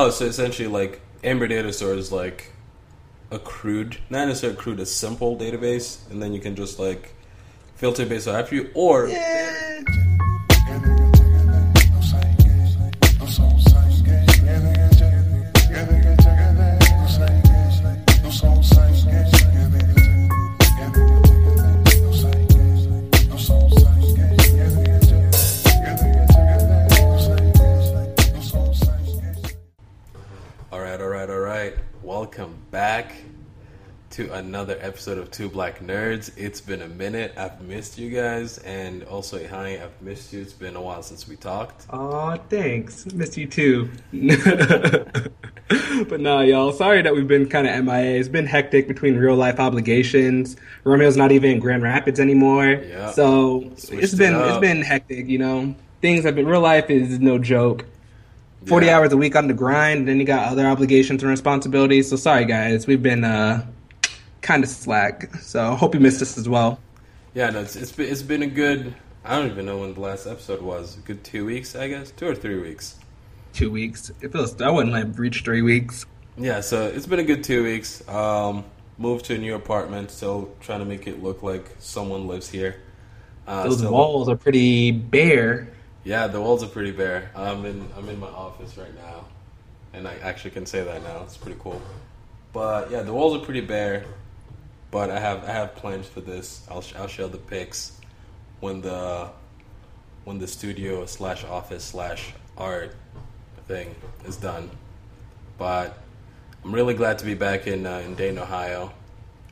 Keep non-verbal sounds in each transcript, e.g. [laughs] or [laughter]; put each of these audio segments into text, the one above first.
Oh, so essentially, like Ember Data Store is like a crude, not necessarily crude, a simple database, and then you can just like filter based on attribute, or Yeah. To another episode of Two Black Nerds. It's been a minute. I've missed you guys, and also hi, I've missed you. It's been a while since we talked. Aw, thanks. Missed you too. [laughs] but no, y'all. Sorry that we've been kind of MIA. It's been hectic between real life obligations. Romeo's not even in Grand Rapids anymore. Yeah. So Switched it's been it it's been hectic. You know, things have been real life is no joke. Forty Yeah. hours a week on the grind. and Then you got other obligations and responsibilities. So sorry, guys. We've been uh kind of slack. So I hope you missed us as well. Yeah, no, it's, it's been it's been a good. I don't even know when the last episode was. A good two weeks, I guess, two or three weeks. Two weeks. It feels I wouldn't like reach three weeks. Yeah, so it's been a good two weeks. Um, moved to a new apartment, so trying to make it look like someone lives here. Uh, Those still- walls are pretty bare. Yeah, the walls are pretty bare. I'm in I'm in my office right now, and I actually can say that now. It's pretty cool. But yeah, the walls are pretty bare. But I have I have plans for this. I'll I'll show the pics when the when the studio slash office slash art thing is done. But I'm really glad to be back in uh, in Dayton, Ohio,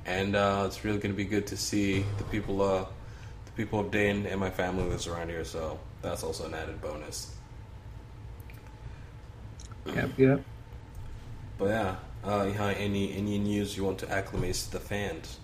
and uh, it's really going to be good to see the people uh, the people of Dayton and my family lives around here. So that's also an added bonus. Yep, yep. But yeah, uh, any any news you want to acclimate to the fans?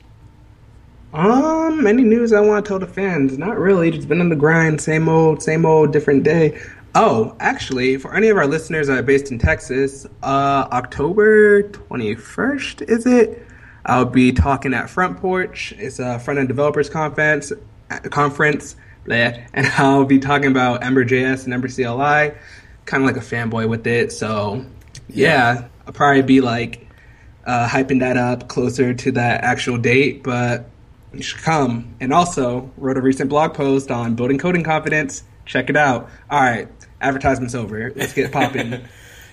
Um, any news I want to tell the fans? Not really. Just been on the grind, same old, same old, different day. Oh, actually, for any of our listeners that are based in Texas, uh, October twenty first is it? I'll be talking at Front Porch. It's a front end developers conference. uh, Conference, blah, and [laughs] I'll be talking about Ember.js and Ember CLI, kind of like a fanboy with it. So, yeah, I'll probably be like uh, hyping that up closer to that actual date, but you should come. And also, wrote a recent blog post on building coding confidence. Check it out. All right, advertisement's over. Let's get popping. [laughs]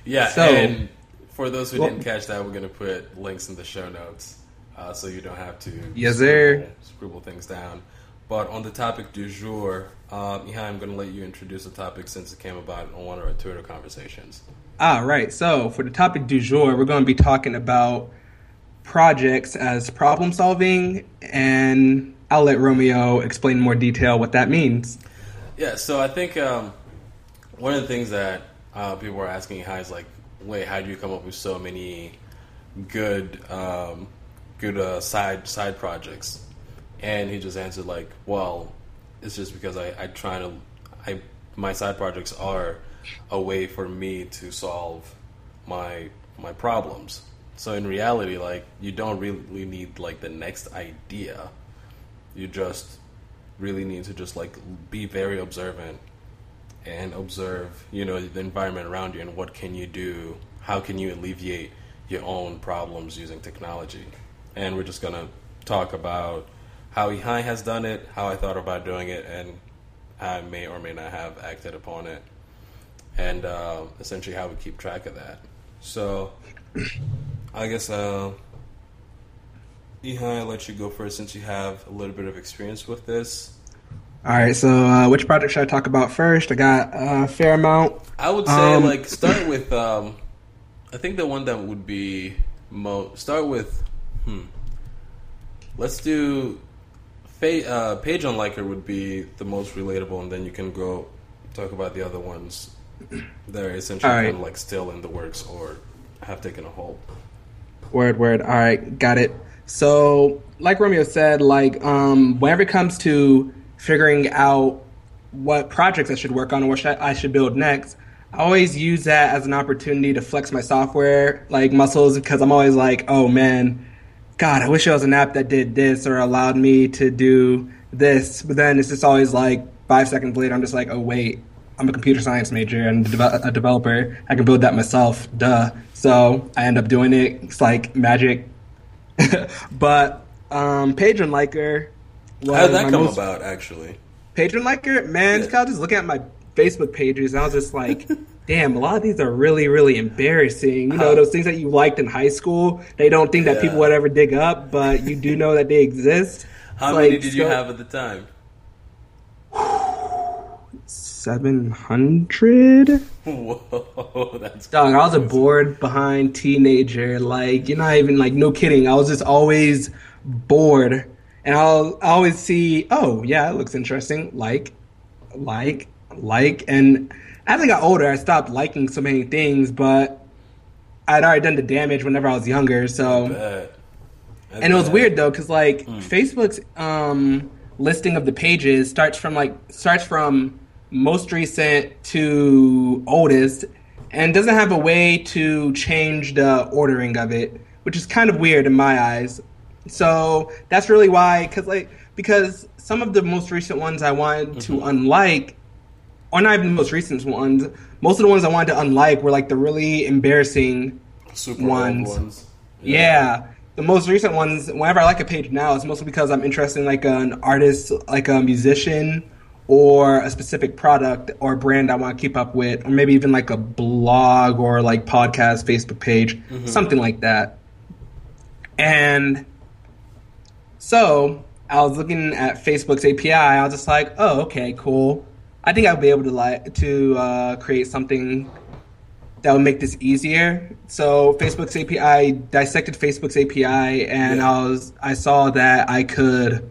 Yeah, So- for those who Well- didn't catch that, we're gonna put links in the show notes, uh, so you don't have to Yes, sir. scribble, scribble things down. But on the topic du jour, um, I'm gonna let you introduce the topic since it came about on one of our Twitter conversations. Ah, right. So, for the topic du jour, we're going to be talking about projects as problem solving, and I'll let Romeo explain in more detail what that means. Yeah, so I think um, one of the things that uh, people are asking Ihai is like, wait, how do you come up with so many good, um, good uh, side side projects? And he just answered like, well, it's just because I, I try to, I my side projects are a way for me to solve my my problems. So in reality, like you don't really need like the next idea. You just really need to just like be very observant and observe, you know, the environment around you and what can you do? How can you alleviate your own problems using technology? And we're just gonna talk about how Ihai has done it, how I thought about doing it, and I may or may not have acted upon it, and uh, essentially how we keep track of that. So, I guess uh, Ihai, I'll let you go first since you have a little bit of experience with this. All right, so uh, which project should I talk about first? I got a fair amount. I would say Um, like start with um I think the one that would be mo start with hmm let's do fa- uh, Page Unliker would be the most relatable and then you can go talk about the other ones that are essentially All right. kind of like still in the works or have taken a hold. Word, word. All right, got it. So, like Romeo said, like um, whenever it comes to figuring out what projects I should work on or what I should build next, I always use that as an opportunity to flex my software like muscles because I'm always like, oh man, God, I wish there was an app that did this or allowed me to do this. But then it's just always like five seconds later, I'm just like, oh wait, I'm a computer science major and a developer. I can build that myself. Duh. So I end up doing it. It's like magic. [laughs] but um, Page Unliker. How did that come most... about? Actually, Page Unliker, man. Yeah. I was just looking at my Facebook pages, and I was just like. [laughs] damn, a lot of these are really, really embarrassing. You know, those things that you liked in high school, they don't think that people would ever dig up, but you do know that they exist. How many like, did you so, have at the time? 700 whoa [laughs] that's dog i was a bored behind teenager like you're not even like no kidding. I was just always bored. And i'll I always see oh yeah it looks interesting. Like like like. And as i got older i stopped liking so many things but i'd already done the damage whenever i was younger so. And it was weird though because like mm. facebook's um listing of the pages starts from like starts from most recent to oldest and doesn't have a way to change the ordering of it, which is kind of weird in my eyes. So that's really why, because like because some of the most recent ones I wanted mm-hmm. to unlike, or not even the most recent ones, most of the ones I wanted to unlike were like the really embarrassing Super ones. ones. Yeah. yeah. The most recent ones, whenever I like a page now, it's mostly because I'm interested in like an artist, like a musician, or a specific product or brand I want to keep up with, or maybe even like a blog or like podcast, Facebook page, mm-hmm. something like that. And so I was looking at Facebook's API. I was just like, oh, okay, cool. I think I'll be able to like to uh, create something that would make this easier. So Facebook's API dissected Facebook's API, and yeah. I was I saw that I could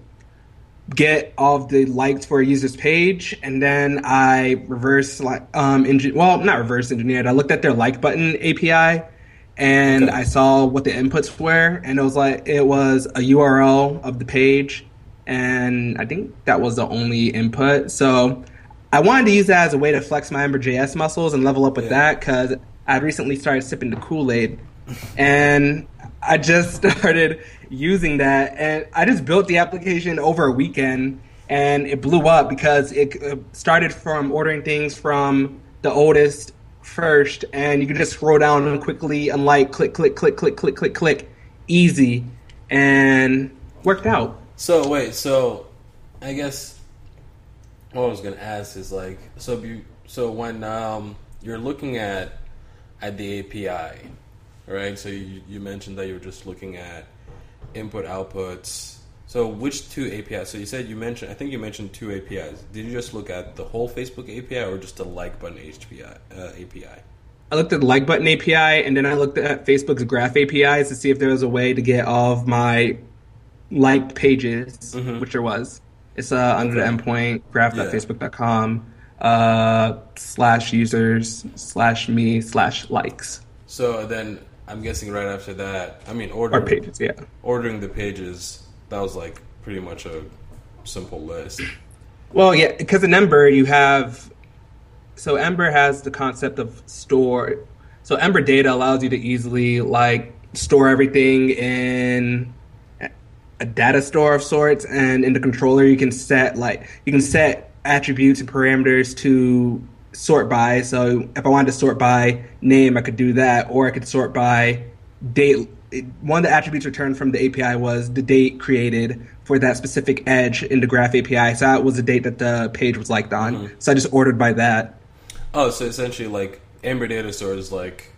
get all of the likes for a user's page, and then I reverse um engine. Well, not reverse engineered. I looked at their like button API, and okay. I saw what the inputs were, and it was like it was a URL of the page, and I think that was the only input. So I wanted to use that as a way to flex my Ember.js muscles and level up with yeah. that because I'd recently started sipping the Kool Aid, and I just [laughs] started using that, and I just built the application over a weekend, and it blew up because it uh, started from ordering things from the oldest first, and you could just scroll down quickly and like click, click, click, click, click, click, click, easy, and worked out. So wait, so I guess what I was gonna ask is like, so you, so when um, you're looking at at the API, right? So you, you mentioned that you were just looking at input outputs. So which two APIs? So you said you mentioned. I think you mentioned two APIs. Did you just look at the whole Facebook API or just the like button HPI, uh, API? I looked at the like button API and then I looked at Facebook's graph APIs to see if there was a way to get all of my liked pages, mm-hmm. which there was. It's uh, under the endpoint graph.facebook.com uh, slash users slash me slash likes. So then I'm guessing right after that, I mean, ordering pages, yeah. Ordering the pages, that was like pretty much a simple list. Well, yeah, because in Ember you have, so Ember has the concept of store. So Ember data allows you to easily like store everything in a data store of sorts, and in the controller you can set like you can set attributes and parameters to sort by. So if I wanted to sort by name, I could do that, or I could sort by date. One of the attributes returned from the API was the date created for that specific edge in the Graph API. So that was the date that the page was liked on. Mm-hmm. So I just ordered by that. Oh, so essentially, like Ember Data Store is like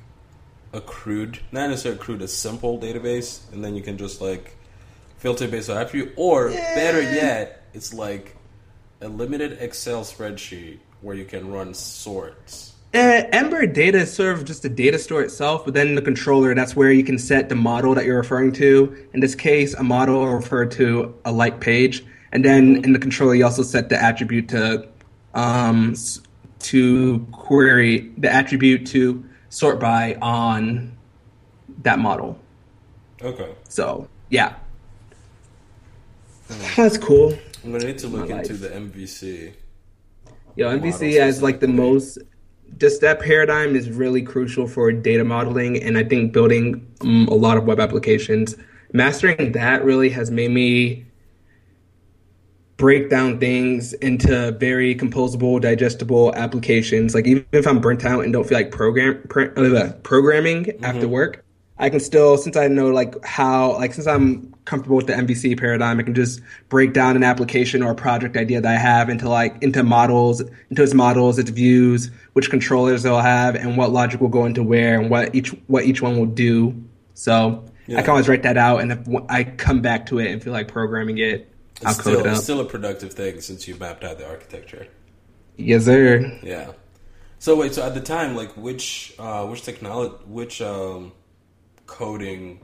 a crude, not necessarily crude, a simple database, and then you can just like filter based on attribute, or better yet, it's like a limited Excel spreadsheet where you can run sorts? Uh, Ember data is sort of just a data store itself, but then the controller, that's where you can set the model that you're referring to. In this case, a model will refer to a like page. And then in the controller, you also set the attribute to um, to query the attribute to sort by on that model. Okay. So yeah, that's cool. I'm gonna need to look into the MVC. Yo, MVC has like the most. Just that paradigm is really crucial for data modeling, and I think building um, a lot of web applications. Mastering that really has made me break down things into very composable, digestible applications. Like even if I'm burnt out and don't feel like program uh, programming mm-hmm. after work, I can still since I know like how like since I'm comfortable with the MVC paradigm, I can just break down an application or a project idea that I have into like into models, into its models, its views, which controllers they'll have, and what logic will go into where, and what each what each one will do. So yeah. I can always write that out, and if I come back to it and feel like programming it, it's I'll still, code it up. It's still a productive thing since you mapped out the architecture. Yes, sir. Yeah. So wait, so at the time, like which uh, which technology, which um, coding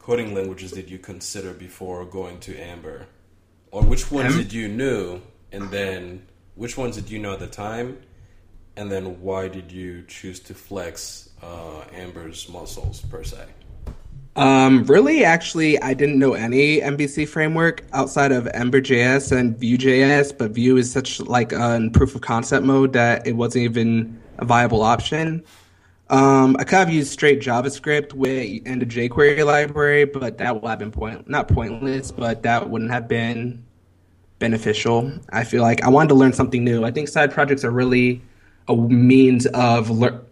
coding languages did you consider before going to Ember, or which ones did you knew, and then which ones did you know at the time, and then why did you choose to flex uh, Ember's muscles per se? Um, really, actually, I didn't know any MVC framework outside of Ember.js and Vue.js, but Vue is such like a proof of concept mode that it wasn't even a viable option. Um, I kind of used straight JavaScript with and a jQuery library, but that would have been point not pointless, but that wouldn't have been beneficial. I feel like I wanted to learn something new. I think side projects are really a means of learn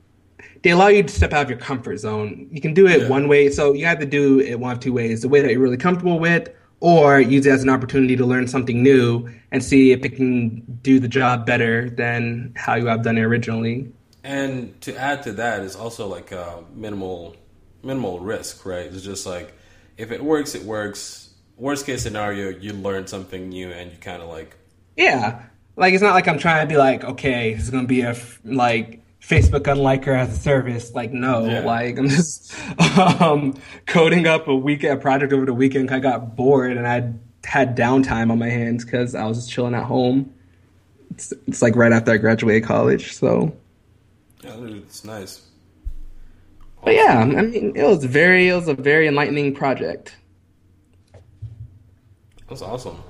they allow you to step out of your comfort zone. You can do it yeah. one way, so you have to do it one of two ways: the way that you're really comfortable with, or use it as an opportunity to learn something new and see if it can do the job better than how you have done it originally. And to add to that is also like a minimal minimal risk, right? It's just like if it works, it works. Worst case scenario, you learn something new and you kind of like yeah, like it's not like I'm trying to be like okay, it's gonna be a like Facebook unliker as a service. Like, no, yeah. like I'm just [laughs] um, coding up a week a project over the weekend. I got bored and I had downtime on my hands because I was just chilling at home. It's, it's like right after I graduated college, so yeah, it's nice. But yeah, I mean, it was very, it was a very enlightening project. That's awesome.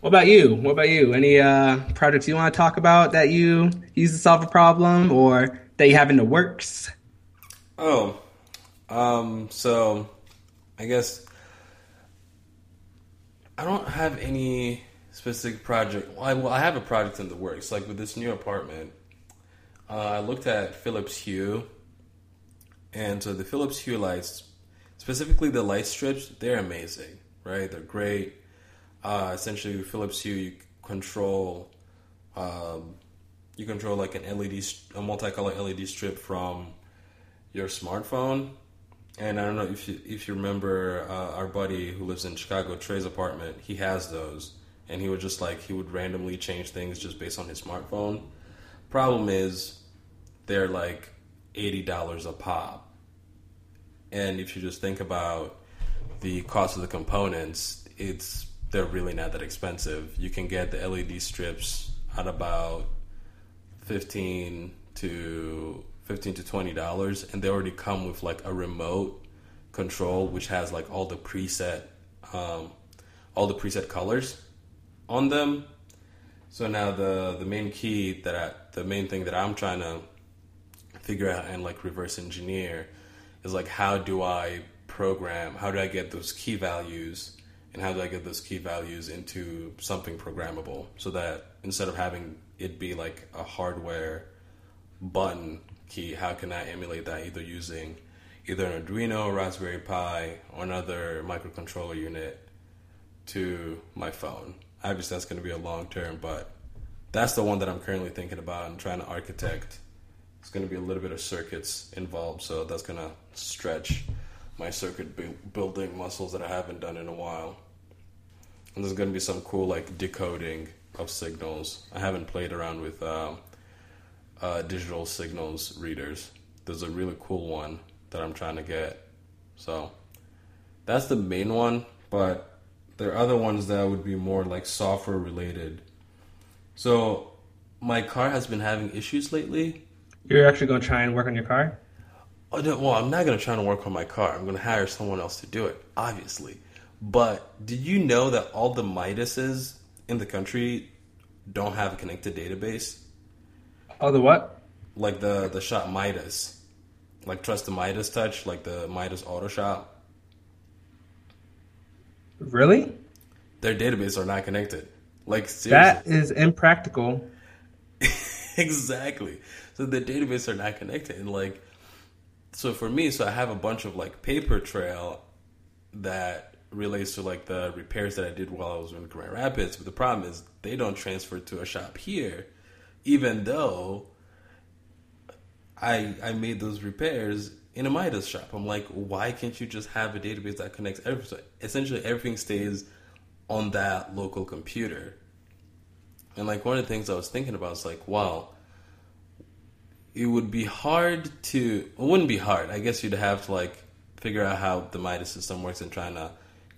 What about you? What about you? Any uh, projects you want to talk about that you use to solve a problem or that you have in the works? Oh, um, so I guess I don't have any specific project. Well I, well, I have a project in the works. Like with this new apartment, uh, I looked at Philips Hue, and so the Philips Hue lights, specifically the light strips, they're amazing, right? They're great uh, essentially Philips Hue you control um, you control like an LED a multicolor LED strip from your smartphone. And I don't know if you, if you remember uh, our buddy who lives in Chicago, Trey's apartment. He has those, and he would just like he would randomly change things just based on his smartphone. Problem is, they're like eighty dollars a pop, and if you just think about the cost of the components, it's they're really not that expensive. You can get the LED strips at about fifteen to fifteen to twenty dollars, and they already come with like a remote control, which has like all the preset, um, all the preset colors on them. So now the the main key that I, the main thing that I'm trying to figure out and like reverse engineer is like how do I program? How do I get those key values? and how do I get those key values into something programmable so that instead of having it be like a hardware button key, how can I emulate that either using either an Arduino, Raspberry Pi, or another microcontroller unit to my phone? Obviously, that's going to be a long term, but that's the one that I'm currently thinking about and trying to architect. It's going to be a little bit of circuits involved, so that's going to stretch my circuit building muscles that I haven't done in a while. And there's going to be some cool like decoding of signals. I haven't played around with uh, uh, digital signals readers. There's a really cool one that I'm trying to get. So that's the main one, but there are other ones that would be more like software related. So my car has been having issues lately. You're actually going to try and work on your car? Oh, no, well, I'm not going to try and work on my car. I'm going to hire someone else to do it, obviously. But did you know that all the Midases in the country don't have a connected database? Oh, the what? Like the the shop Midas, like trust the Midas touch, like the Midas Auto Shop. Really? their database are not connected. Like seriously. That is impractical. [laughs] [laughs] exactly. So the database are not connected, and like, so for me, so I have a bunch of like paper trail that relates to like the repairs that I did while I was in Grand Rapids. But the problem is they don't transfer to a shop here, even though I I made those repairs in a Midas shop. I'm like, why can't you just have a database that connects everything? So essentially, everything stays on that local computer. And like one of the things I was thinking about is like, wow, it would be hard to. It wouldn't be hard. I guess you'd have to like figure out how the Midas system works and trying to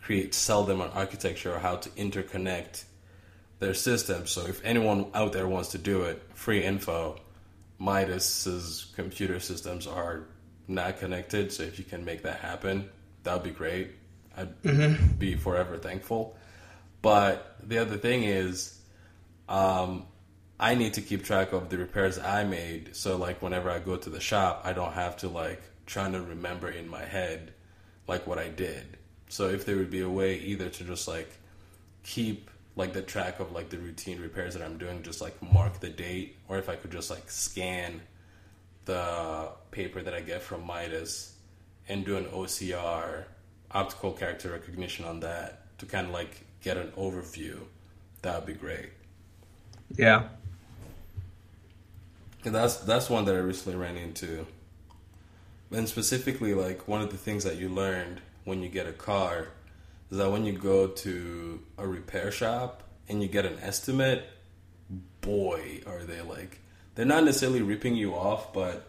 create, sell them an architecture or how to interconnect their systems. So if anyone out there wants to do it, free info. Midas's computer systems are not connected, so if you can make that happen, that would be great. I'd mm-hmm. be forever thankful. But the other thing is, um, I need to keep track of the repairs I made. So like whenever I go to the shop, I don't have to like trying to remember in my head like what I did. So if there would be a way either to just like keep like the track of like the routine repairs that I'm doing, just like mark the date, or if I could just like scan the paper that I get from Midas and do an OCR optical character recognition on that to kind of like get an overview, that would be great. Yeah. And that's that's one that I recently ran into. And specifically like one of the things that you learned when you get a car is that when you go to a repair shop and you get an estimate, boy, are they like they're not necessarily ripping you off, but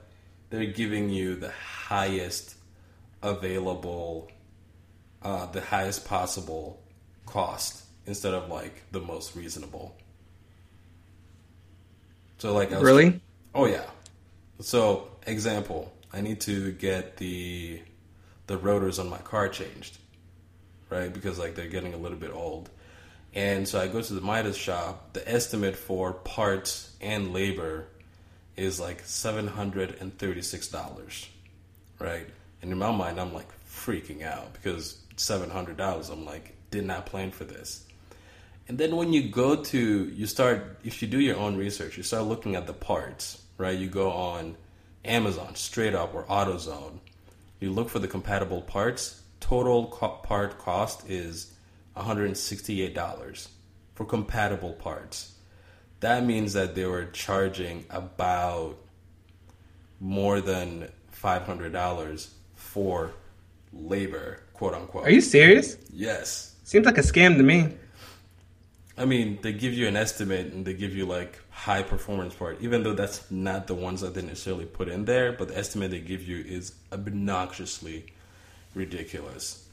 they're giving you the highest available, uh, the highest possible cost instead of like the most reasonable. So like, was, really? Oh yeah. So example, I need to get the the rotors on my car changed, right? Because like they're getting a little bit old. And so I go to the Midas shop. The estimate for parts and labor is like seven hundred and thirty six dollars, right? And in my mind, I'm like freaking out because seven hundred dollars. I'm like, did not plan for this. And then when you go to, you start, if you do your own research, you start looking at the parts, right? You go on Amazon, straight up, or AutoZone. You look for the compatible parts. Total co- part cost is $168 for compatible parts. That means that they were charging about more than $500 for labor, quote unquote. Are you serious? Yes. Seems like a scam to me. I mean, they give you an estimate and they give you like high performance part, even though that's not the ones that they necessarily put in there, but the estimate they give you is obnoxiously ridiculous.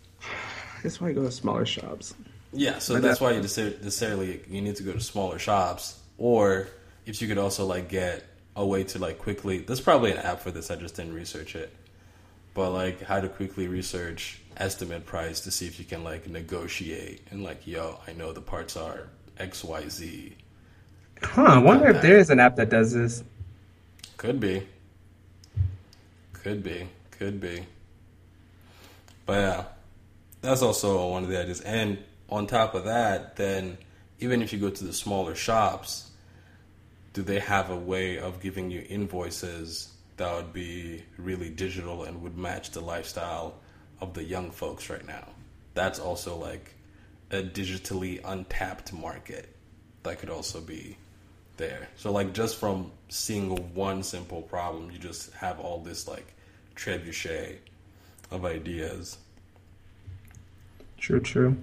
That's why you go to smaller shops. Yeah, so that's why you necessarily you need to go to smaller shops, or if you could also like get a way to like quickly. There's probably an app for this. I just didn't research it, but like how to quickly research estimate price to see if you can like negotiate and like yo, I know the parts are X Y Z. Huh? I wonder if there is an app that does this. Could be. Could be. Could be. But yeah, that's also one of the ideas. And on top of that, then even if you go to the smaller shops, do they have a way of giving you invoices that would be really digital and would match the lifestyle of the young folks right now? That's also like a digitally untapped market that could also be there. So like just from seeing one simple problem, you just have all this like trebuchet of ideas. True, true.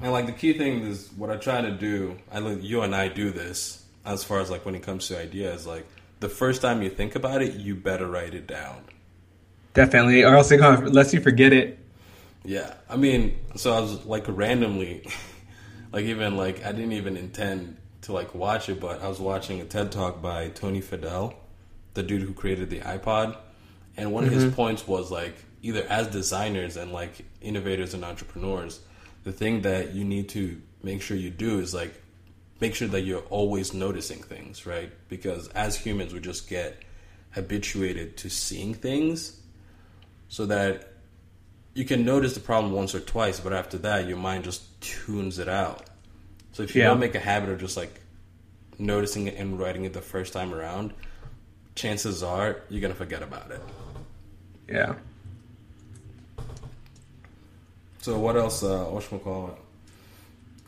And like the key thing is what I try to do. I you and I do this as far as like when it comes to ideas. Like the first time you think about it, you better write it down. Definitely, or else it gonna, unless you forget it. Yeah, I mean, so I was like randomly, [laughs] like even like I didn't even intend to like watch it, but I was watching a TED talk by Tony Fadell, the dude who created the iPod, and one mm-hmm. of his mm-hmm. points was like either as designers and like innovators and entrepreneurs the thing that you need to make sure you do is like make sure that you're always noticing things, right? Because as humans, we just get habituated to seeing things so that you can notice the problem once or twice, but after that, your mind just tunes it out. So if you Yeah. don't make a habit of just like noticing it and writing it the first time around, chances are you're gonna forget about it. Yeah. So what else? Uh, whatchamacallit?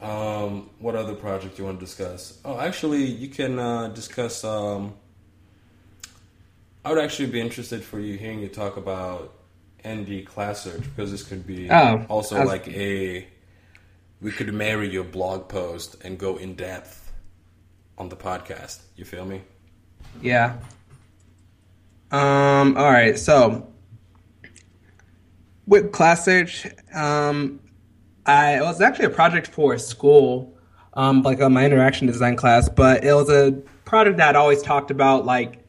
Um, what other project do you want to discuss? Oh, actually, you can uh, discuss. Um, I would actually be interested for you hearing you talk about ND class search because this could be Oh, also was- like a. We could marry your blog post and go in depth on the podcast. You feel me? Yeah. Um. All right. So with class search, um, I it was actually a project for school, um, like on my interaction design class. But it was a project that I always talked about, like,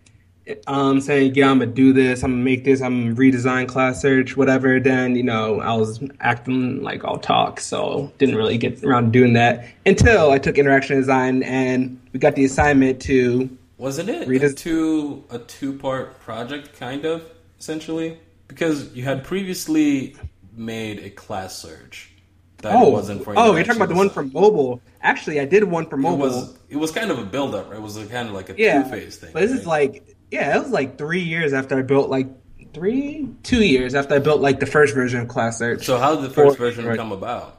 um, saying, "Yeah, I'm gonna do this. I'm gonna make this. I'm gonna redesign class search, whatever." Then you know, I was acting like I'll talk, so didn't really get around to doing that until I took interaction design and we got the assignment to Wasn't it Read a it- two a two part project kind of essentially because you had previously made a class search that Oh, wasn't for oh, you're talking about the one for mobile. Actually, I did one for it mobile. was it was kind of a build up right? it was kind of like a yeah, two phase thing but this is like yeah, it was like three years after I built like three, two years after I built like the first version of Class Search. so how did the first for- version right. come about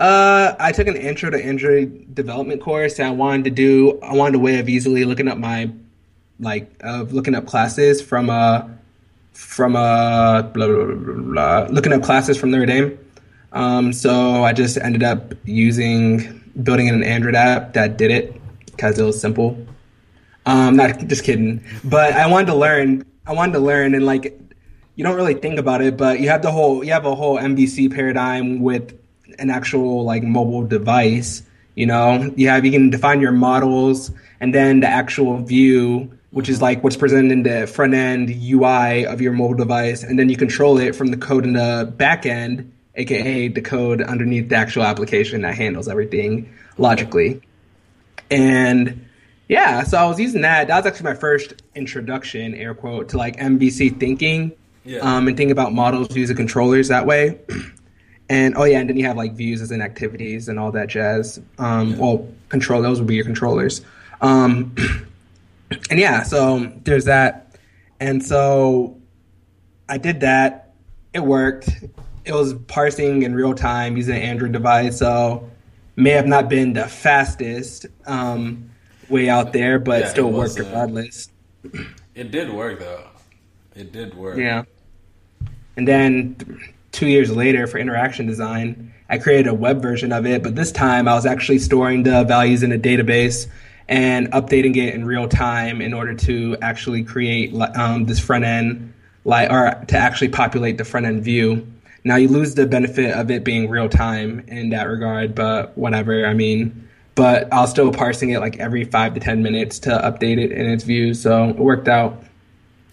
Uh, I took an intro to Android development course. And I wanted to do. I wanted a way of easily looking up my, like, of looking up classes from uh, from uh, blah, blah, blah, blah, blah, looking up classes from Notre Dame. Um, so I just ended up using building an Android app that did it because it was simple. Um, not just kidding, but I wanted to learn. I wanted to learn, and like, you don't really think about it, but you have the whole you have a whole MVC paradigm with an actual like mobile device. You know, you have you can define your models, and then the actual view, which is like what's presented in the front end UI of your mobile device, and then you control it from the code in the back end, aka the code underneath the actual application that handles everything logically. And yeah, so I was using that. That was actually my first introduction, air quote, to like MVC thinking, Yeah. um, and thinking about models using controllers that way. [clears throat] And oh yeah, and then you have like views as in activities and all that jazz. Um, Well, control those would be your controllers. Um, [clears throat] and yeah, so there's that. And so I did that. It worked. It was parsing in real time using an Android device, so may have not been the fastest um, way out there, but Yeah, still worked uh, regardless. [clears throat] it did work though it did work Yeah. And then two years later for interaction design, I created a web version of it, but this time I was actually storing the values in a database and updating it in real time in order to actually create um, this front end, like, or to actually populate the front end view. Now you lose the benefit of it being real time in that regard, but whatever. I mean, but I was still parsing it like every five to ten minutes to update it in its views. so it worked out.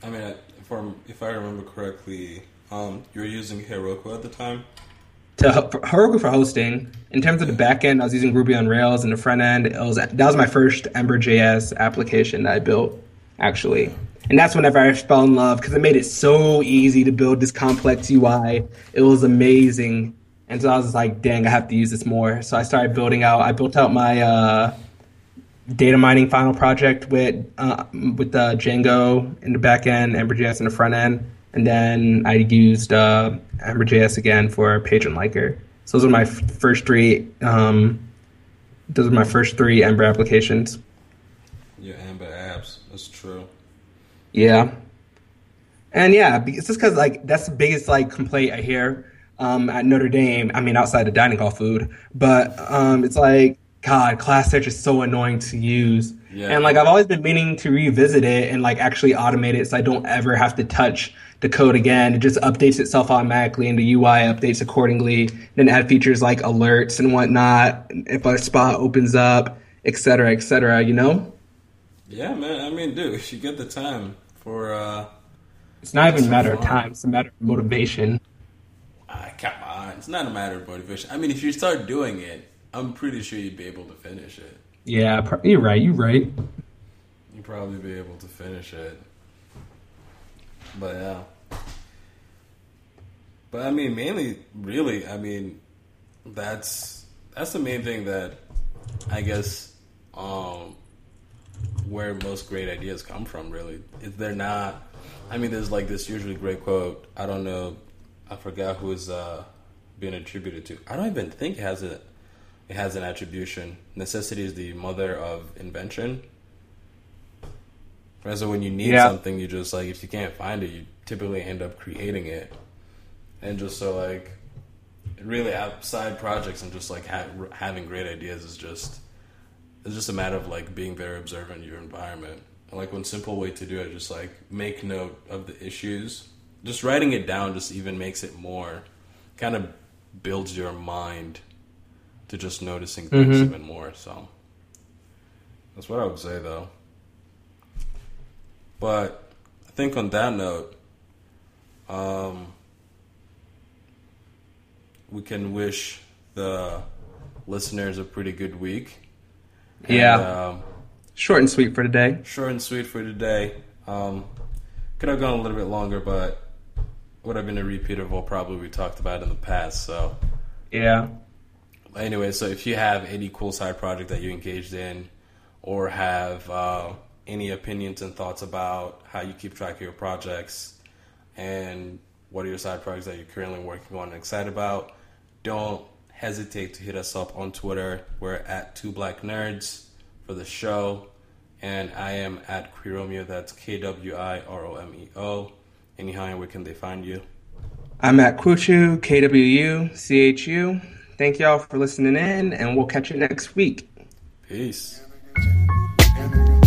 I mean if, I'm, if I remember correctly um, you were using Heroku at the time to for Heroku for hosting. In terms of the back end, I was using Ruby on Rails, and the front end, it was that was my first Ember.js application that I built actually. And that's whenever I fell in love because it made it so easy to build this complex UI. It was amazing, and so I was like, "Dang, I have to use this more." So I started building out. I built out my uh, data mining final project with uh, with uh, Django in the back end, Ember.js in the front end, and then I used uh, Ember.js again for Page Unliker. So those are my f- first three. Um, those are my first three Ember applications. your Ember apps that's true Yeah, and yeah, it's just because like that's the biggest like complaint I hear um, at Notre Dame. I mean, outside of dining hall food, but um, it's like God, class search is so annoying to use. Yeah. And like I've always been meaning to revisit it and like actually automate it so I don't ever have to touch the code again. It just updates itself automatically and the UI updates accordingly. Then add features like alerts and whatnot if a spot opens up, et cetera, et cetera, you know? yeah man I mean dude if you get the time for uh It's not even a matter of time, it's a matter of motivation. Ah, come on. It's not a matter of motivation. I mean, if you start doing it, I'm pretty sure you'd be able to finish it. Yeah, you're right, you're right. You'd probably be able to finish it. But yeah. But I mean, mainly, really, I mean, that's that's the main thing that I guess um, where most great ideas come from. Really, if they're not, I mean, there's like this usually great quote. I don't know, I forgot who is uh, being attributed to. I don't even think it has a it has an attribution. Necessity is the mother of invention. Right, so when you need Yeah. something, you just like if you can't find it, you typically end up creating it, and just so like really outside projects and just like ha- having great ideas is just it's just a matter of like being very observant of your environment. And like one simple way to do it, just like make note of the issues. Just writing it down just even makes it more kind of builds your mind to just noticing things Mhm. even more. So that's what I would say though. But I think on that note, um, we can wish the listeners a pretty good week. And, Yeah. um, Short and sweet for today. short and sweet for today. Um, could have gone a little bit longer, but would have been a repeat of what probably we talked about in the past. So, Yeah. anyway, so if you have any cool side project that you engaged in, or have uh, any opinions and thoughts about how you keep track of your projects, and what are your side projects that you're currently working on and excited about, don't hesitate to hit us up on Twitter. We're at Two Black Nerds for the show, and I am at Kwiromeo. That's K W I R O M E O. Anyhow, and where can they find you? I'm at Kwuchu, K W U C H U. Thank y'all for listening in, and we'll catch you next week. Peace. Elegant,